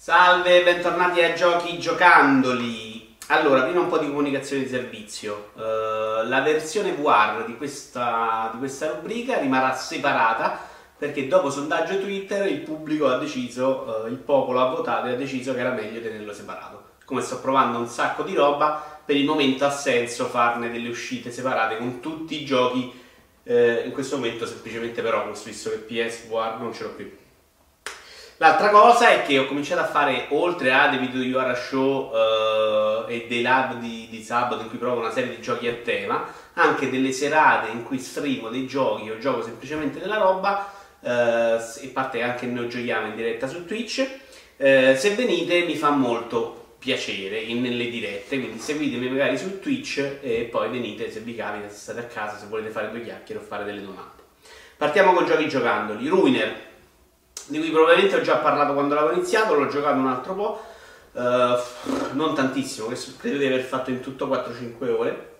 Salve, bentornati a Giochi Giocandoli. Allora, prima un po' di comunicazione di servizio. Uh, la versione VR di questa, di questa, rubrica rimarrà separata perché dopo sondaggio Twitter il pubblico ha deciso, uh, il popolo ha votato e ha deciso che era meglio tenerlo separato. Come sto provando un sacco di roba, per il momento ha senso farne delle uscite separate con tutti i giochi. Uh, in questo momento semplicemente però, visto che PS VR non ce l'ho più. L'altra cosa è che ho cominciato a fare, oltre a dei video di Yuara Show uh, e dei lab di, di, sabato in cui provo una serie di giochi a tema, anche delle serate in cui streamo dei giochi o gioco semplicemente della roba, uh, e parte anche noi giochiamo in diretta su Twitch. Uh, se venite mi fa molto piacere in, nelle dirette, quindi seguitemi magari su Twitch e poi venite se vi capita, se state a casa, se volete fare due chiacchiere o fare delle domande. Partiamo con giochi giocandoli. Ruiner di cui probabilmente ho già parlato quando l'avevo iniziato, l'ho giocato un altro po', uh, non tantissimo, credo di aver fatto in tutto 4-5 ore.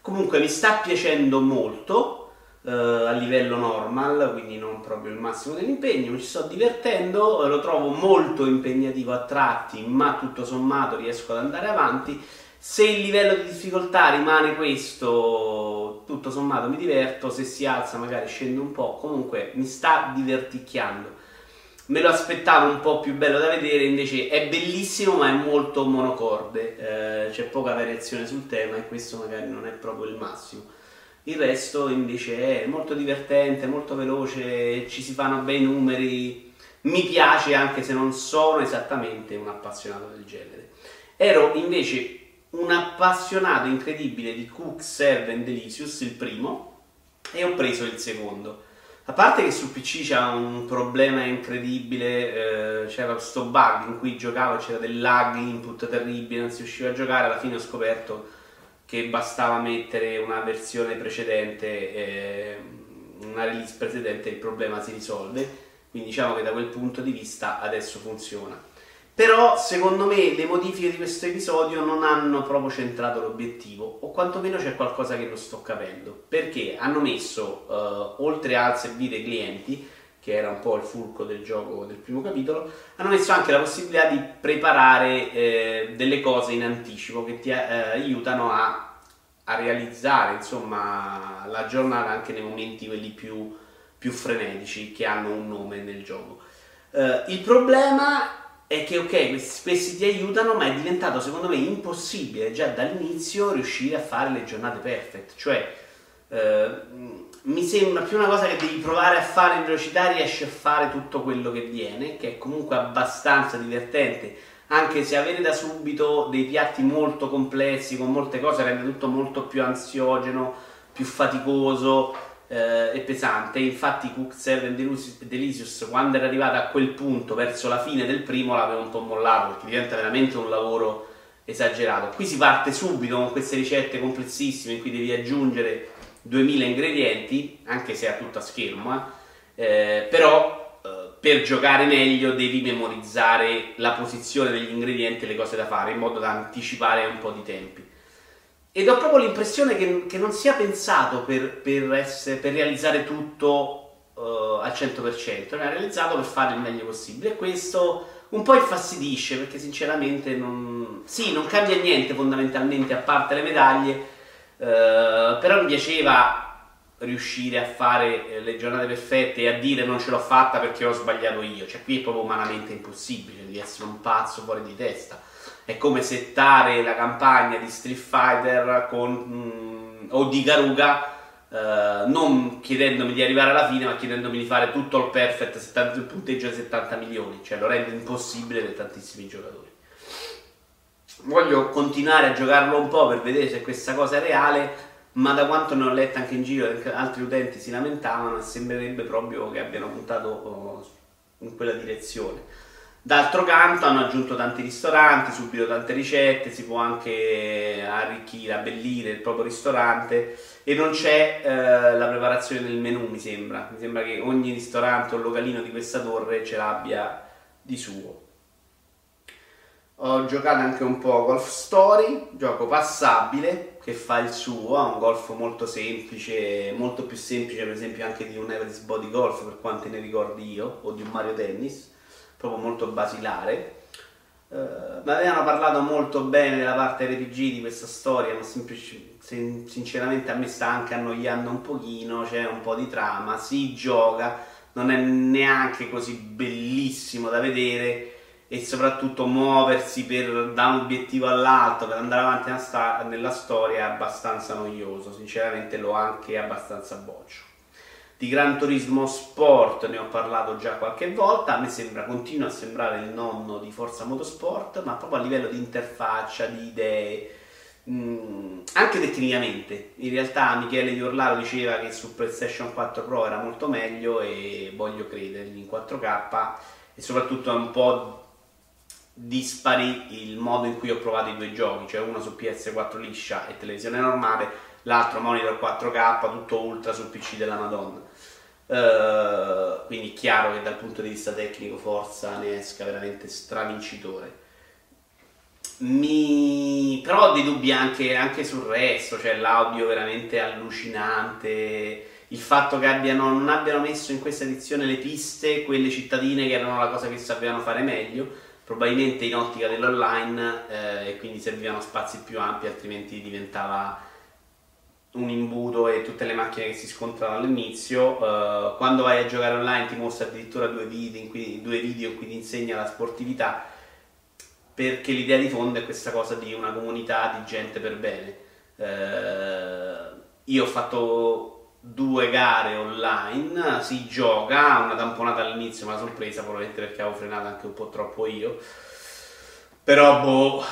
Comunque mi sta piacendo molto uh, a livello normal, quindi non proprio il massimo dell'impegno, mi sto divertendo, lo trovo molto impegnativo a tratti, ma tutto sommato riesco ad andare avanti. Se il livello di difficoltà rimane questo, tutto sommato mi diverto, se si alza magari scende un po', comunque mi sta diverticchiando me lo aspettavo un po' più bello da vedere, invece è bellissimo ma è molto monocorde, eh, c'è poca variazione sul tema e questo magari non è proprio il massimo. Il resto invece è molto divertente, molto veloce, ci si fanno bei numeri, mi piace anche se non sono esattamente un appassionato del genere. Ero invece un appassionato incredibile di Cook Servant Delicious, il primo, e ho preso il secondo. A parte che su PC c'era un problema incredibile, eh, c'era questo bug in cui giocavo, c'era del lag input terribile, non si riusciva a giocare, alla fine ho scoperto che bastava mettere una versione precedente, eh, una release precedente e il problema si risolve, quindi diciamo che da quel punto di vista adesso funziona. Però secondo me le modifiche di questo episodio non hanno proprio centrato l'obiettivo, o quantomeno c'è qualcosa che non sto capendo. Perché hanno messo, uh, oltre al servire clienti, che era un po' il fulcro del gioco del primo capitolo, hanno messo anche la possibilità di preparare eh, delle cose in anticipo che ti eh, aiutano a, a, realizzare insomma, la giornata anche nei momenti quelli più, più frenetici che hanno un nome nel gioco. Uh, il problema è che ok, questi, questi, ti aiutano, ma è diventato secondo me impossibile già dall'inizio riuscire a fare le giornate perfect. Cioè, eh, mi sembra più una cosa che devi provare a fare in velocità, riesci a fare tutto quello che viene, che è comunque abbastanza divertente, anche se avere da subito dei piatti molto complessi con molte cose rende tutto molto più ansiogeno, più faticoso eh, è pesante. Infatti, Cook 7 Delicious, quando era arrivata a quel punto, verso la fine del primo, l'aveva un po' mollato perché diventa veramente un lavoro esagerato. Qui si parte subito con queste ricette complessissime in cui devi aggiungere 2000 ingredienti, anche se a tutto a schermo, eh. Eh, però eh, per giocare meglio devi memorizzare la posizione degli ingredienti e le cose da fare in modo da anticipare un po' di tempi. Ed ho proprio l'impressione che, che non sia pensato per, per, essere, per realizzare tutto uh, al 100%, ma è realizzato per fare il meglio possibile. E questo un po' infastidisce perché sinceramente non, sì, non cambia niente fondamentalmente a parte le medaglie, uh, però mi piaceva riuscire a fare eh, le giornate perfette e a dire non ce l'ho fatta perché ho sbagliato io. Cioè qui è proprio umanamente impossibile, devi essere un pazzo fuori di testa è come settare la campagna di Street Fighter con, mm, o di Garuga eh, non chiedendomi di arrivare alla fine ma chiedendomi di fare tutto il perfect 70, il punteggio a 70 milioni cioè lo rende impossibile per tantissimi giocatori. Voglio continuare a giocarlo un po' per vedere se questa cosa è reale ma da quanto ne ho letto anche in giro altri utenti si lamentavano sembrerebbe proprio che abbiano puntato oh, in quella direzione D'altro canto hanno aggiunto tanti ristoranti, subito tante ricette, si può anche arricchire, abbellire il proprio ristorante e non c'è eh, la preparazione del menù, mi sembra. Mi sembra che ogni ristorante o localino di questa torre ce l'abbia di suo. Ho giocato anche un po' Golf Story, gioco passabile che fa il suo, ha un golf molto semplice, molto più semplice per esempio anche di un Everest Body Golf per quanti ne ricordi io, o di un Mario Tennis proprio molto basilare. Uh, mi avevano parlato molto bene della parte RPG di questa storia, ma semplici, sinceramente a me sta anche annoiando un pochino, c'è un po' di trama, si gioca, non è neanche così bellissimo da vedere e soprattutto muoversi per, da un obiettivo all'altro per andare avanti nella, sta- nella storia è abbastanza noioso, sinceramente l'ho anche abbastanza boccio. Di Gran Turismo Sport ne ho parlato già qualche volta, a me sembra, continua a sembrare il nonno di Forza Motorsport, ma proprio a livello di interfaccia, di idee, mh, mm, anche tecnicamente. In realtà Michele Di Orlaro diceva che su PlayStation 4 Pro era molto meglio e voglio credergli in 4K e soprattutto è un po' dispari il modo in cui ho provato i due giochi, cioè uno su PS4 liscia e televisione normale, l'altro monitor 4K, tutto ultra sul PC della Madonna. Uh, quindi chiaro che dal punto di vista tecnico Forza ne esca veramente stravincitore. Mi... però ho dei dubbi anche, anche, sul resto, cioè l'audio veramente allucinante, il fatto che abbiano, non abbiano messo in questa edizione le piste, quelle cittadine che erano la cosa che sapevano fare meglio, probabilmente in ottica dell'online eh, e quindi servivano spazi più ampi, altrimenti diventava un imbuto e tutte le macchine che si scontrano all'inizio. Uh, quando vai a giocare online ti mostra addirittura due video, in cui, due video in cui ti insegna la sportività, perché l'idea di fondo è questa cosa di una comunità di gente per bene. Uh, io ho fatto due gare online, si gioca, una tamponata all'inizio, ma sorpresa probabilmente perché avevo frenato anche un po' troppo io. Però boh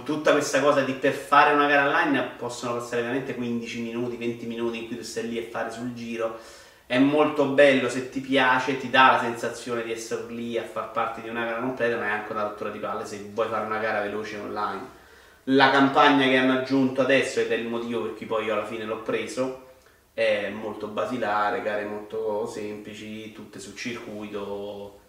tutta questa cosa di per fare una gara online possono passare veramente 15 minuti, 20 minuti in cui tu stai lì a fare sul giro. È molto bello se ti piace, ti dà la sensazione di essere lì a far parte di una gara completa, ma è anche una rottura di palle se vuoi fare una gara veloce online. La campagna che hanno aggiunto adesso, ed è il motivo per cui poi io alla fine l'ho preso, è molto basilare, gare molto semplici, tutte sul circuito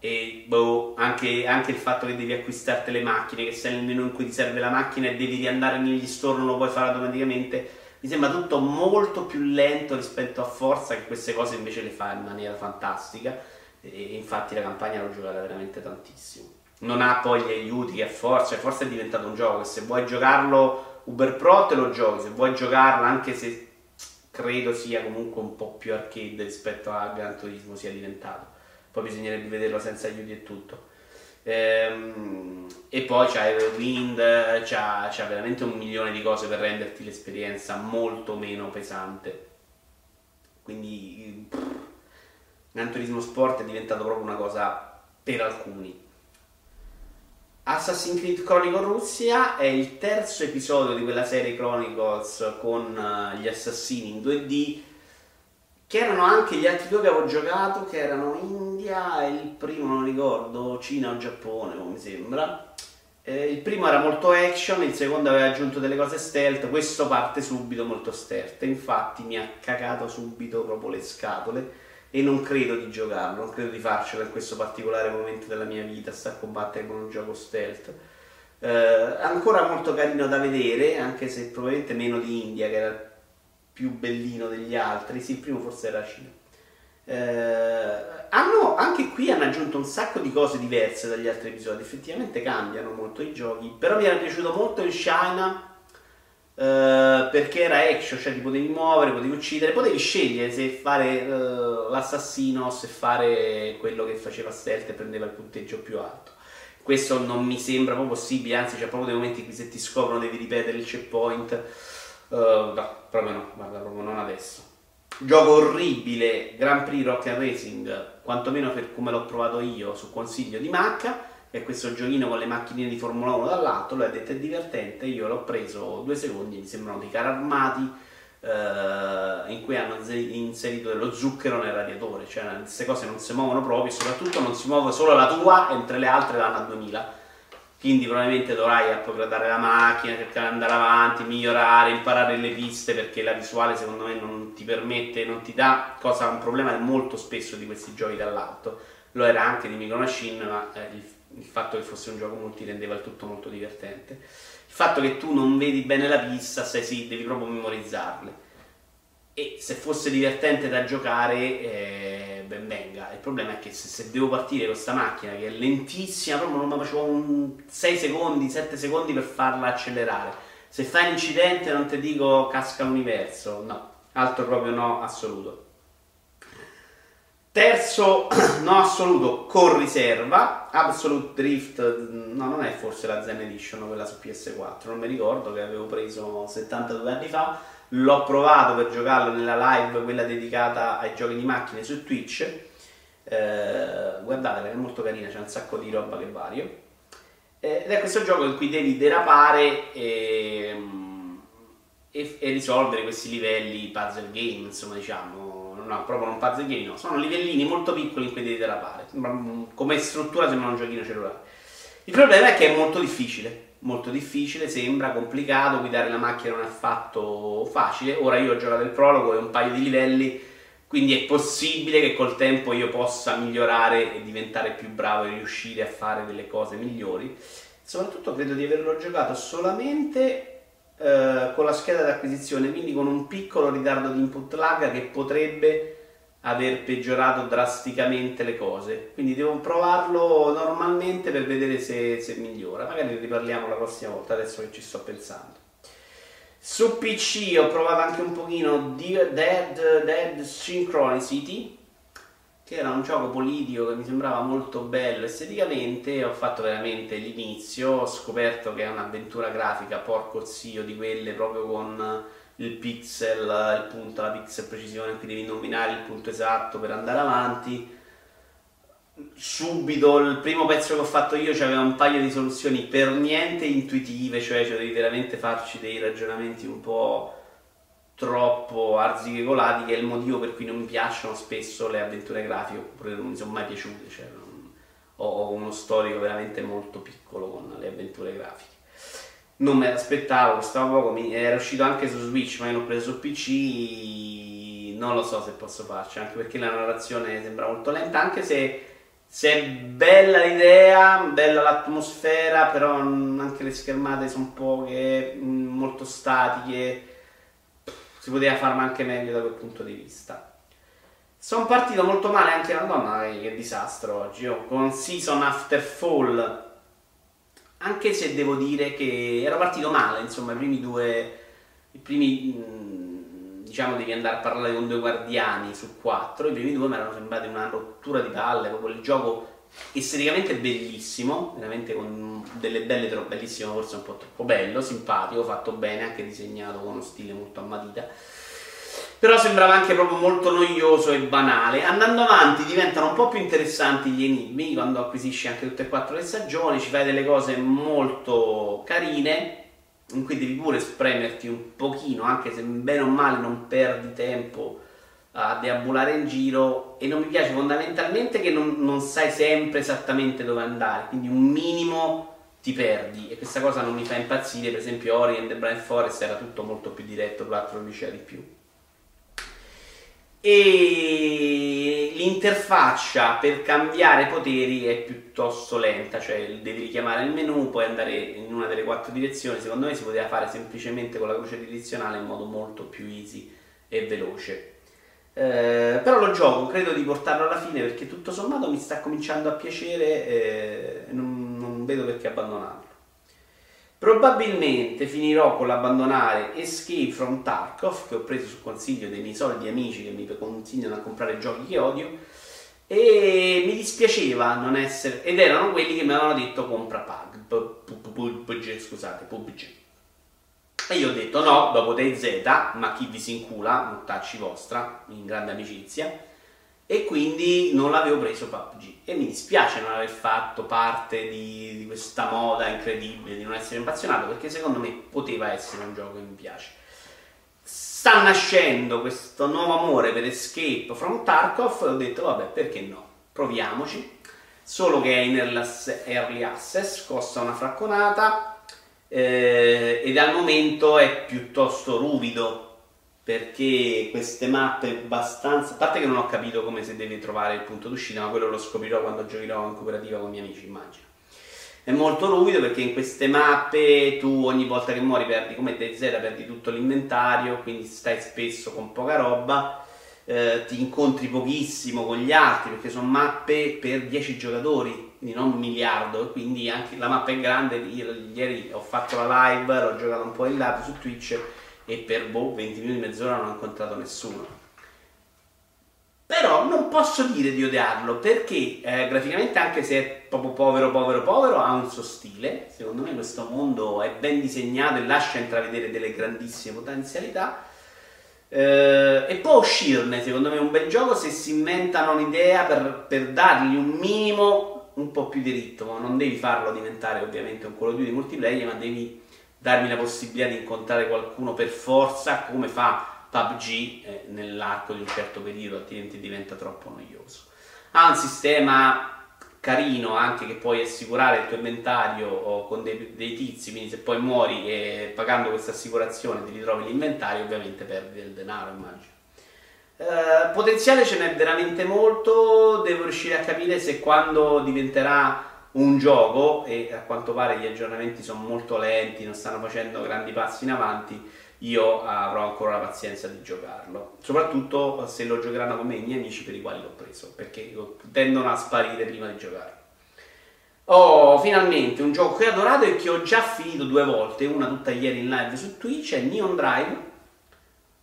e boh, anche, anche, il fatto che devi acquistarti le macchine, che sei nel menu in cui ti serve la macchina e devi riandare negli store, non lo puoi fare automaticamente. Mi sembra tutto molto più lento rispetto a Forza, che queste cose invece le fa in maniera fantastica. E infatti la campagna l'ho giocata veramente tantissimo. Non ha poi gli aiuti che a Forza, Forza è diventato un gioco se vuoi giocarlo Uber Pro te lo giochi, se vuoi giocarlo anche se credo sia comunque un po' più arcade rispetto a Gran Turismo sia diventato poi bisognerebbe vederlo senza aiuti e tutto. Ehm, e poi c'è Wind, c'ha, c'ha veramente un milione di cose per renderti l'esperienza molto meno pesante. Quindi pff, Gran Turismo Sport è diventato proprio una cosa per alcuni. Assassin's Creed Chronicle Russia è il terzo episodio di quella serie Chronicles con uh, gli assassini in 2D che erano anche gli altri due che avevo giocato, che erano India e il primo non ricordo, Cina o Giappone, come mi sembra. Eh, il primo era molto action, il secondo aveva aggiunto delle cose stealth, questo parte subito molto stealth, infatti mi ha cagato subito proprio le scatole e non credo di giocarlo, non credo di farcelo in questo particolare momento della mia vita, sta a combattere con un gioco stealth. Eh, ancora molto carino da vedere, anche se probabilmente meno di India, che era più bellino degli altri. Sì, il primo forse era Cina. Eh, hanno, anche qui hanno aggiunto un sacco di cose diverse dagli altri episodi. Effettivamente cambiano molto i giochi. Però mi era piaciuto molto il China. Eh, perché era action, cioè ti potevi muovere, potevi uccidere, potevi scegliere se fare eh, l'assassino o se fare quello che faceva stealth e prendeva il punteggio più alto. Questo non mi sembra proprio possibile, anzi c'è proprio dei momenti in cui se ti scoprono devi ripetere il checkpoint Uh, no, proprio no, guarda, proprio non adesso. Gioco orribile, Grand Prix Rock and Racing, quantomeno per come l'ho provato io su consiglio di Macca, è questo giochino con le macchinine di Formula 1 dall'alto, lui ha detto è divertente, io l'ho preso due secondi, mi sembrano dei carri armati uh, in cui hanno inserito dello zucchero nel radiatore, cioè queste cose non si muovono proprio, soprattutto non si muove solo la tua, mentre le altre vanno a 2000 quindi probabilmente dovrai upgradare la macchina, cercare di andare avanti, migliorare, imparare le piste perché la visuale secondo me non ti permette, non ti dà, cosa un problema molto spesso di questi giochi dall'alto, lo era anche di Micro Machine, ma eh, il, il, fatto che fosse un gioco multi rendeva il tutto molto divertente. Il fatto che tu non vedi bene la pista, sai sì, devi proprio memorizzarle. E se fosse divertente da giocare eh, ben venga. Il problema è che se, se, devo partire con questa macchina che è lentissima, proprio non mi facevo un 6 secondi, 7 secondi per farla accelerare. Se fai un incidente non ti dico casca l'universo, no, altro proprio no assoluto. Terzo no assoluto con riserva, Absolute Drift, no non è forse la Zen Edition quella su PS4, non mi ricordo che avevo preso 72 anni fa L'ho provato per giocarlo nella live, quella dedicata ai giochi di macchine su Twitch. Eh, guardatela, è molto carina, c'è un sacco di roba che vario. Eh, ed è questo gioco in cui devi derapare e, e, e, risolvere questi livelli puzzle game, insomma, diciamo. No, proprio non puzzle game, no. Sono livellini molto piccoli in cui devi derapare. Come struttura sembra un giochino cellulare. Il problema è che è molto difficile molto difficile, sembra complicato, guidare la macchina non è affatto facile. Ora io ho giocato il prologo e un paio di livelli, quindi è possibile che col tempo io possa migliorare e diventare più bravo e riuscire a fare delle cose migliori. Soprattutto credo di averlo giocato solamente eh, con la scheda d'acquisizione, quindi con un piccolo ritardo di input lag che potrebbe aver peggiorato drasticamente le cose. Quindi devo provarlo normalmente per vedere se, se migliora. Magari ne riparliamo la prossima volta, adesso che ci sto pensando. Su PC ho provato anche un pochino Dead, Dead Synchronicity, che era un gioco politico che mi sembrava molto bello esteticamente. Ho fatto veramente l'inizio, ho scoperto che è un'avventura grafica, porco zio di quelle proprio con il pixel, il punto, la pixel precisione, qui devi nominare il punto esatto per andare avanti. Subito il primo pezzo che ho fatto io c'aveva un paio di soluzioni per niente intuitive, cioè, cioè devi veramente farci dei ragionamenti un po' troppo arzicolati, che è il motivo per cui non mi piacciono spesso le avventure grafiche, oppure non mi sono mai piaciute. Cioè non... ho uno storico veramente molto piccolo con le avventure grafiche non me l'aspettavo, costava poco, mi, era uscito anche su Switch, ma io l'ho preso su PC, non lo so se posso farci, anche perché la narrazione sembra molto lenta, anche se, se è bella l'idea, bella l'atmosfera, però anche le schermate sono poche, mm, molto statiche, si poteva farmi anche meglio da quel punto di vista. Sono partito molto male anche la donna, che disastro oggi, oh, con Season After Fall anche se devo dire che era partito male, insomma, i primi due, i primi, mm, diciamo, devi andare a parlare con due guardiani su quattro, i primi due mi erano sembrati una rottura di palle, proprio il gioco esteticamente bellissimo, veramente con delle belle troppo bellissimo, forse un po' troppo bello, simpatico, fatto bene, anche disegnato con uno stile molto a matita però sembrava anche proprio molto noioso e banale. Andando avanti diventano un po' più interessanti gli enigmi quando acquisisci anche tutte e quattro le stagioni, ci fai delle cose molto carine in cui devi pure spremerti un pochino, anche se bene o male non perdi tempo a deambulare in giro e non mi piace fondamentalmente che non, non sai sempre esattamente dove andare, quindi un minimo ti perdi e questa cosa non mi fa impazzire, per esempio Ori and the Blind Forest era tutto molto più diretto, l'altro riusciva di più e l'interfaccia per cambiare poteri è piuttosto lenta, cioè devi richiamare il menu, puoi andare in una delle quattro direzioni, secondo me si poteva fare semplicemente con la croce direzionale in modo molto più easy e veloce. Eh, però lo gioco, credo di portarlo alla fine perché tutto sommato mi sta cominciando a piacere e non, non vedo perché abbandonarlo. Probabilmente finirò con l'abbandonare Escape from Tarkov, che ho preso sul consiglio dei miei soliti amici che mi consigliano a comprare giochi che odio, e mi dispiaceva non essere... ed erano quelli che mi avevano detto compra PUBG, scusate, PUBG. E io ho detto no, dopo DayZ, ma chi vi si incula, mortacci vostra, in grande amicizia, e quindi non l'avevo preso PUBG e mi dispiace non aver fatto parte di, di, questa moda incredibile, di non essere impazionato perché secondo me poteva essere un gioco che mi piace. Sta nascendo questo nuovo amore per Escape from Tarkov e ho detto vabbè perché no, proviamoci, solo che è in early access, costa una fracconata eh, ed al momento è piuttosto ruvido perché queste mappe abbastanza... A parte che non ho capito come si deve trovare il punto d'uscita, ma quello lo scoprirò quando giocherò in cooperativa con i miei amici, immagino. è molto ruvido perché in queste mappe tu ogni volta che muori perdi come DayZ, perdi tutto l'inventario, quindi stai spesso con poca roba, eh, ti incontri pochissimo con gli altri perché sono mappe per 10 giocatori, quindi non un miliardo, quindi anche la mappa è grande, ieri ho fatto la live, l'ho giocato un po' in live su Twitch e per boh, 20 minuti, mezz'ora non ho incontrato nessuno però non posso dire di odiarlo perché eh, graficamente, anche se è proprio povero, povero, povero, ha un suo stile. Secondo me questo mondo è ben disegnato e lascia intravedere delle grandissime potenzialità. Eh, e può uscirne, secondo me, un bel gioco se si inventano un'idea per, per dargli un minimo un po' più di ritmo. Non devi farlo diventare ovviamente un Call of Duty multiplayer, ma devi darmi la possibilità di incontrare qualcuno per forza, come fa PUBG eh, nell'arco di un certo periodo, altrimenti diventa troppo noioso. Ha un sistema carino anche che puoi assicurare il tuo inventario con dei, dei tizi, quindi se poi muori e pagando questa assicurazione ti ritrovi l'inventario, ovviamente perdi del denaro, immagino. Eh, potenziale ce n'è veramente molto, devo riuscire a capire se quando diventerà un gioco, e a quanto pare gli aggiornamenti sono molto lenti, non stanno facendo grandi passi in avanti, io avrò ancora la pazienza di giocarlo. Soprattutto se lo giocheranno con me i miei amici per i quali l'ho preso, perché tendono a sparire prima di giocare. Oh, finalmente un gioco che ho adorato e che ho già finito due volte, una tutta ieri in live su Twitch, è Neon Drive.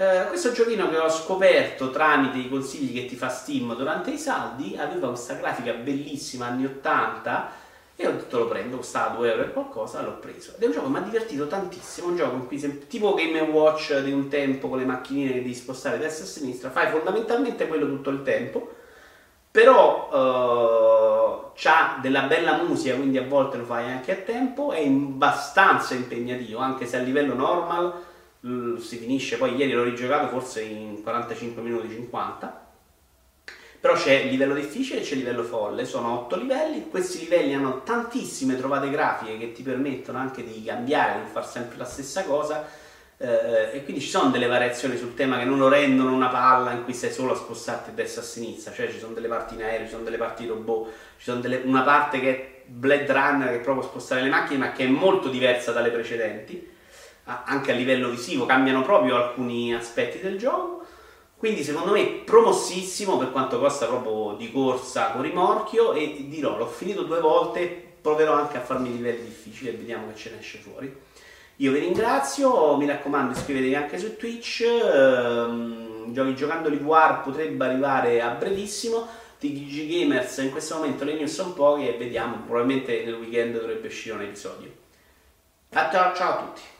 Eh, questo giochino che ho scoperto tramite i consigli che ti fa Steam durante i saldi aveva questa grafica bellissima anni 80 e ho detto lo prendo, costava 2 euro e qualcosa, l'ho preso. Ed è un gioco che mi ha divertito tantissimo, un gioco in cui, tipo Game Watch di un tempo con le macchinine che devi spostare destra e sinistra, fai fondamentalmente quello tutto il tempo, però uh, c'ha della bella musica, quindi a volte lo fai anche a tempo, è abbastanza impegnativo, anche se a livello normal si finisce, poi ieri l'ho rigiocato forse in 45 minuti 50 però c'è livello difficile e c'è livello folle, sono 8 livelli, questi livelli hanno tantissime trovate grafiche che ti permettono anche di cambiare, di fare sempre la stessa cosa. Eh, e quindi ci sono delle variazioni sul tema che non lo rendono una palla in cui sei solo a spostarti destra a sinistra, cioè ci sono delle parti in aereo, ci sono delle parti robot, ci sono delle, una parte che è Blade Runner che è proprio spostare le macchine ma che è molto diversa dalle precedenti, anche a livello visivo cambiano proprio alcuni aspetti del gioco quindi secondo me promossissimo per quanto costa proprio di corsa con rimorchio e dirò, l'ho finito due volte, proverò anche a farmi livelli difficili e vediamo che ce ne esce fuori. Io vi ringrazio, mi raccomando iscrivetevi anche su Twitch, ehm, giochi giocando VR potrebbe arrivare a brevissimo, TGG Gamers in questo momento le news sono poche e vediamo, probabilmente nel weekend dovrebbe uscire un episodio. Ciao a tutti!